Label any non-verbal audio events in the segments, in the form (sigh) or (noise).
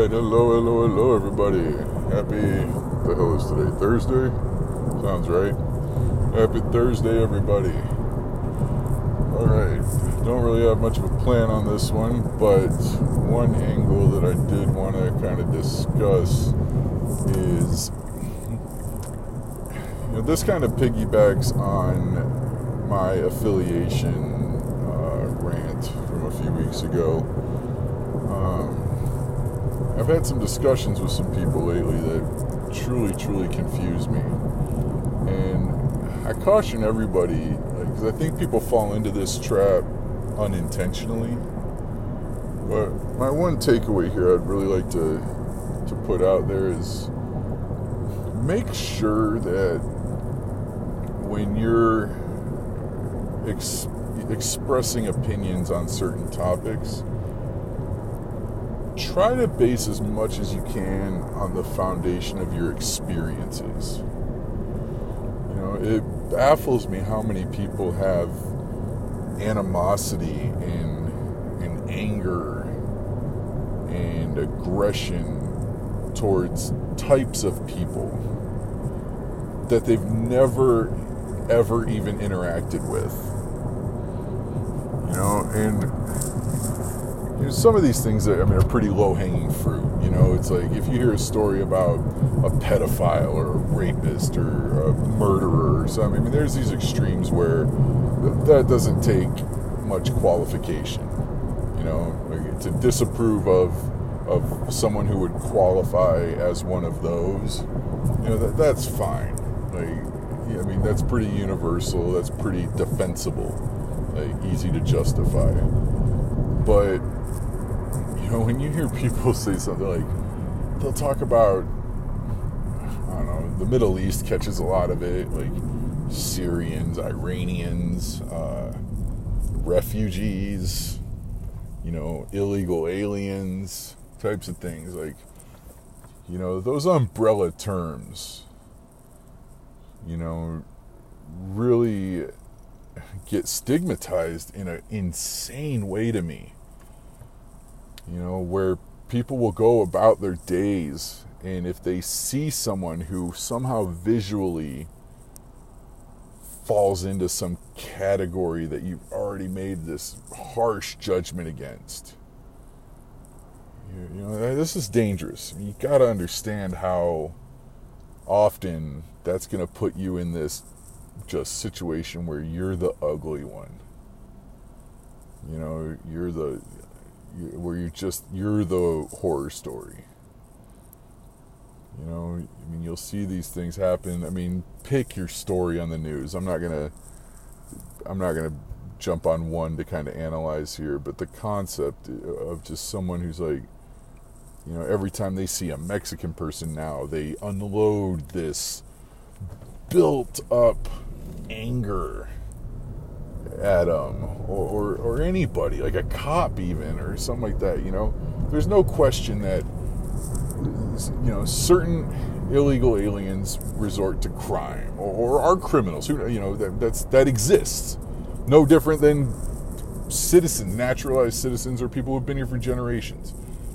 right, hello, hello, hello, everybody. Happy, the hell is today? Thursday? Sounds right. Happy Thursday, everybody. All right, don't really have much of a plan on this one, but one angle that I did want to kind of discuss is you know, this kind of piggybacks on my affiliation uh, rant from a few weeks ago. I've had some discussions with some people lately that truly, truly confuse me. And I caution everybody, because I think people fall into this trap unintentionally. But my one takeaway here I'd really like to, to put out there is make sure that when you're ex- expressing opinions on certain topics, try to base as much as you can on the foundation of your experiences. You know, it baffles me how many people have animosity and, and anger and aggression towards types of people that they've never ever even interacted with. You know, and you know, some of these things that I mean are pretty low hanging fruit. You know, it's like if you hear a story about a pedophile or a rapist or a murderer or something. I mean, there's these extremes where that doesn't take much qualification. You know, like to disapprove of of someone who would qualify as one of those. You know, that that's fine. Like, I mean, that's pretty universal. That's pretty defensible. Like, easy to justify. But know, when you hear people (laughs) say something like, they'll talk about, I don't know, the Middle East catches a lot of it, like Syrians, Iranians, uh, refugees, you know, illegal aliens, types of things. Like, you know, those umbrella terms, you know, really get stigmatized in an insane way to me you know, where people will go about their days and if they see someone who somehow visually falls into some category that you've already made this harsh judgment against, you, know, this is dangerous. You got to understand how often that's going to put you in this just situation where you're the ugly one. You know, you're the where you just you're the horror story. You know, I mean, you'll see these things happen. I mean, pick your story on the news. I'm not gonna, I'm not gonna jump on one to kind of analyze here, but the concept of just someone who's like, you know, every time they see a Mexican person now, they unload this built up anger at them or, or, or anybody, like a cop even or something like that, you know, there's no question that you know certain illegal aliens resort to crime or, or are criminals. Who you know that that's that exists. No different than citizens, naturalized citizens, or people who've been here for generations.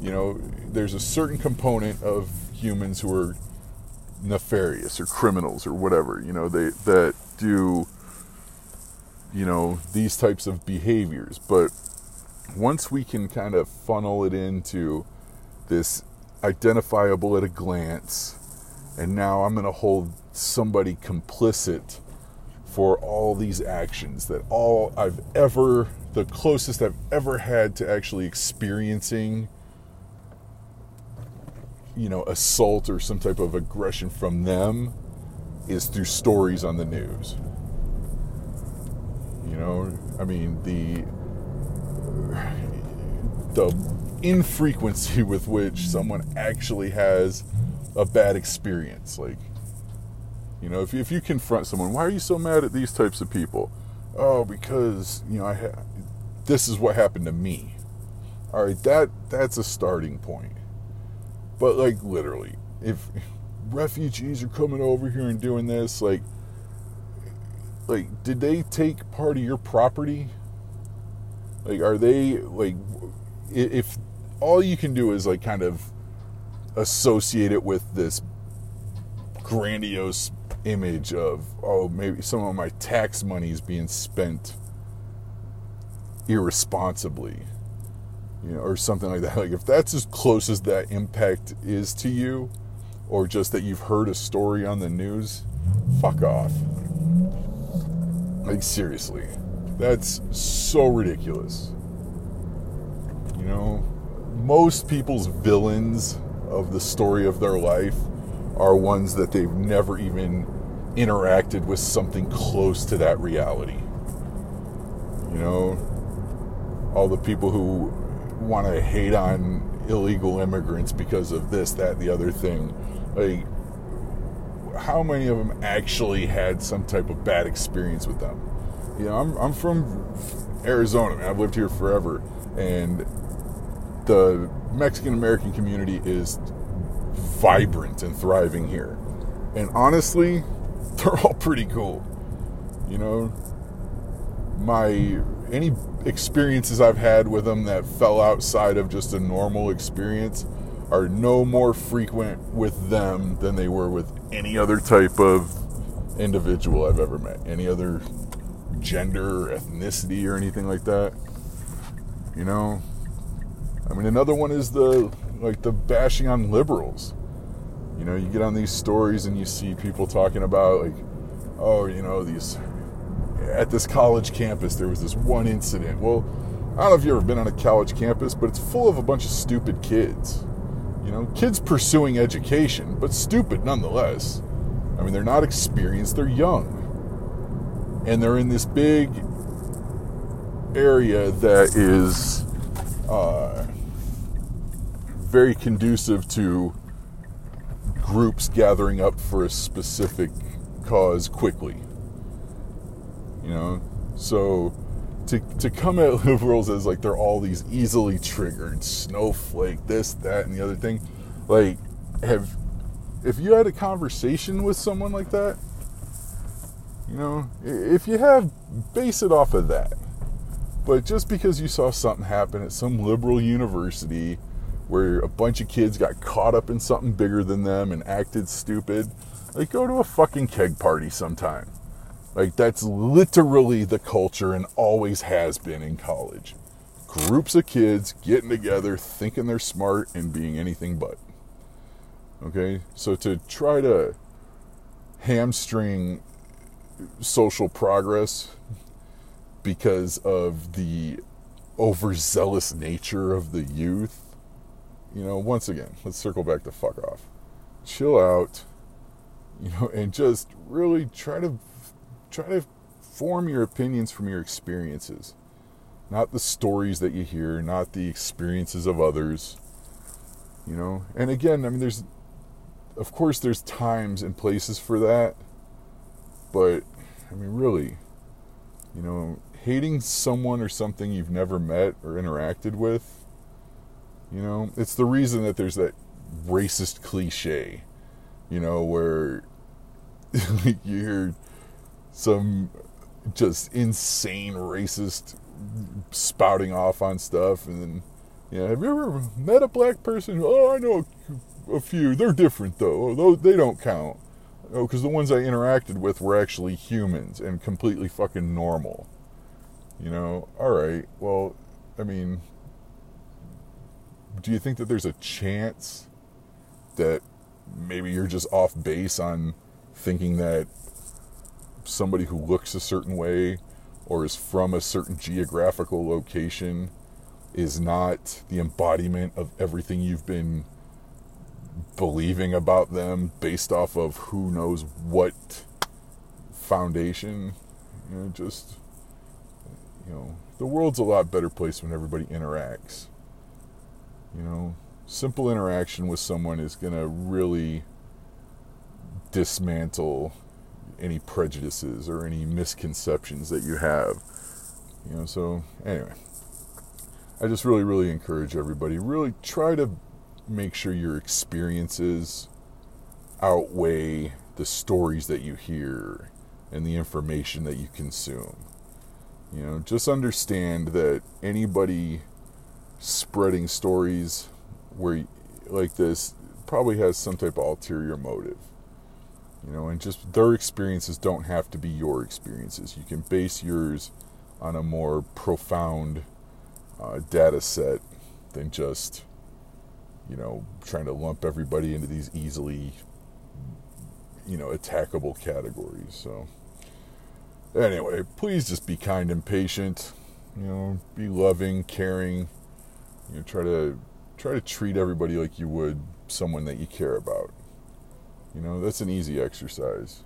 You know, there's a certain component of humans who are nefarious or criminals or whatever. You know, they that do you know, these types of behaviors. But once we can kind of funnel it into this identifiable at a glance, and now I'm going to hold somebody complicit for all these actions that all I've ever, the closest I've ever had to actually experiencing, you know, assault or some type of aggression from them is through stories on the news. You know, I mean the the infrequency with which someone actually has a bad experience. Like, you know, if you, if you confront someone, why are you so mad at these types of people? Oh, because you know, I ha- this is what happened to me. All right, that that's a starting point. But like literally, if refugees are coming over here and doing this, like like did they take part of your property? Like are they like if all you can do is like kind of associate it with this grandiose image of oh maybe some of my tax money is being spent irresponsibly you know or something like that. Like if that's as close as that impact is to you or just that you've heard a story on the news fuck off like seriously that's so ridiculous you know most people's villains of the story of their life are ones that they've never even interacted with something close to that reality. You know, all the people who want to hate on illegal immigrants because of this, that, the other thing. Like, how many of them actually had some type of bad experience with them? You know, I'm, I'm from Arizona. Man. I've lived here forever. And the Mexican American community is vibrant and thriving here. And honestly, (laughs) they're all pretty cool. You know, my any experiences I've had with them that fell outside of just a normal experience are no more frequent with them than they were with any other type of individual I've ever met. Any other gender, or ethnicity, or anything like that. You know, I mean, another one is the like the bashing on liberals. You know, you get on these stories and you see people talking about like, oh, you know, these at this college campus there was this one incident. Well, I don't know if you've ever been on a college campus, but it's full of a bunch of stupid kids. You know, kids pursuing education, but stupid nonetheless. I mean, they're not experienced, they're young. And they're in this big area that is uh, very conducive to groups gathering up for a specific cause quickly. You know, so to to come at (laughs) liberals as like they're all these easily triggered snowflake, this, that, and the other thing, like have if you had a conversation with someone like that, you know, if you have, base it off of that. But just because you saw something happen at some liberal university where a bunch of kids got caught up in something bigger than them and acted stupid. Like, go to a fucking keg party sometime. Like, that's literally the culture and always has been in college. Groups of kids getting together, thinking they're smart, and being anything but. Okay? So, to try to hamstring social progress because of the overzealous nature of the youth you know, once again, let's circle back to fuck off. Chill out, you know, and just really try to try to form your opinions from your experiences. Not the stories that you hear, not the experiences of others. You know, and again, I mean there's of course there's times and places for that, but I mean really, you know, hating someone or something you've never met or interacted with you know, it's the reason that there's that racist cliche, you know, where (laughs) you hear some just insane racist spouting off on stuff and then yeah, have you ever met a black person? Oh, I know a few. They're different though. Oh, Those they don't count. Oh, because the ones I interacted with were actually humans and completely fucking normal. You know. All right. Well, I mean, do you think that there's a chance that maybe you're just off base on thinking that somebody who looks a certain way or is from a certain geographical location is not the embodiment of everything you've been believing about them based off of who knows what foundation. You know just you know the world's a lot better place when everybody interacts. You know, simple interaction with someone is going to really dismantle any prejudices or any misconceptions that you have. You know, so anyway, I just really, really encourage everybody really try to make sure your experiences outweigh the stories that you hear and the information that you consume. You know, just understand that anybody spreading stories where like this probably has some type of ulterior motive. You know, and just their experiences don't have to be your experiences. You can base yours on a more profound uh, data set than just, you know, trying to lump everybody into these easily, you know, attackable categories. So, anyway, please just be kind and patient. You know, be loving, caring. You know, try to try to treat everybody like you would someone that you care about. You know, that's an easy exercise.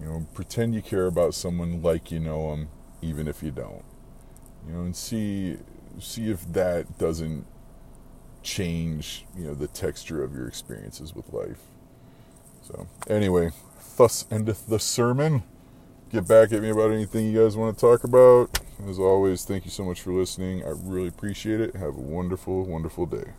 You know, pretend you care about someone like you know them, even if you don't. You know, and see see if that doesn't change, you know, the texture of your experiences with life. So, anyway, thus endeth the sermon. Get back at me about anything you guys want to talk about. As always, thank you so much for listening. I really appreciate it. Have a wonderful, wonderful day.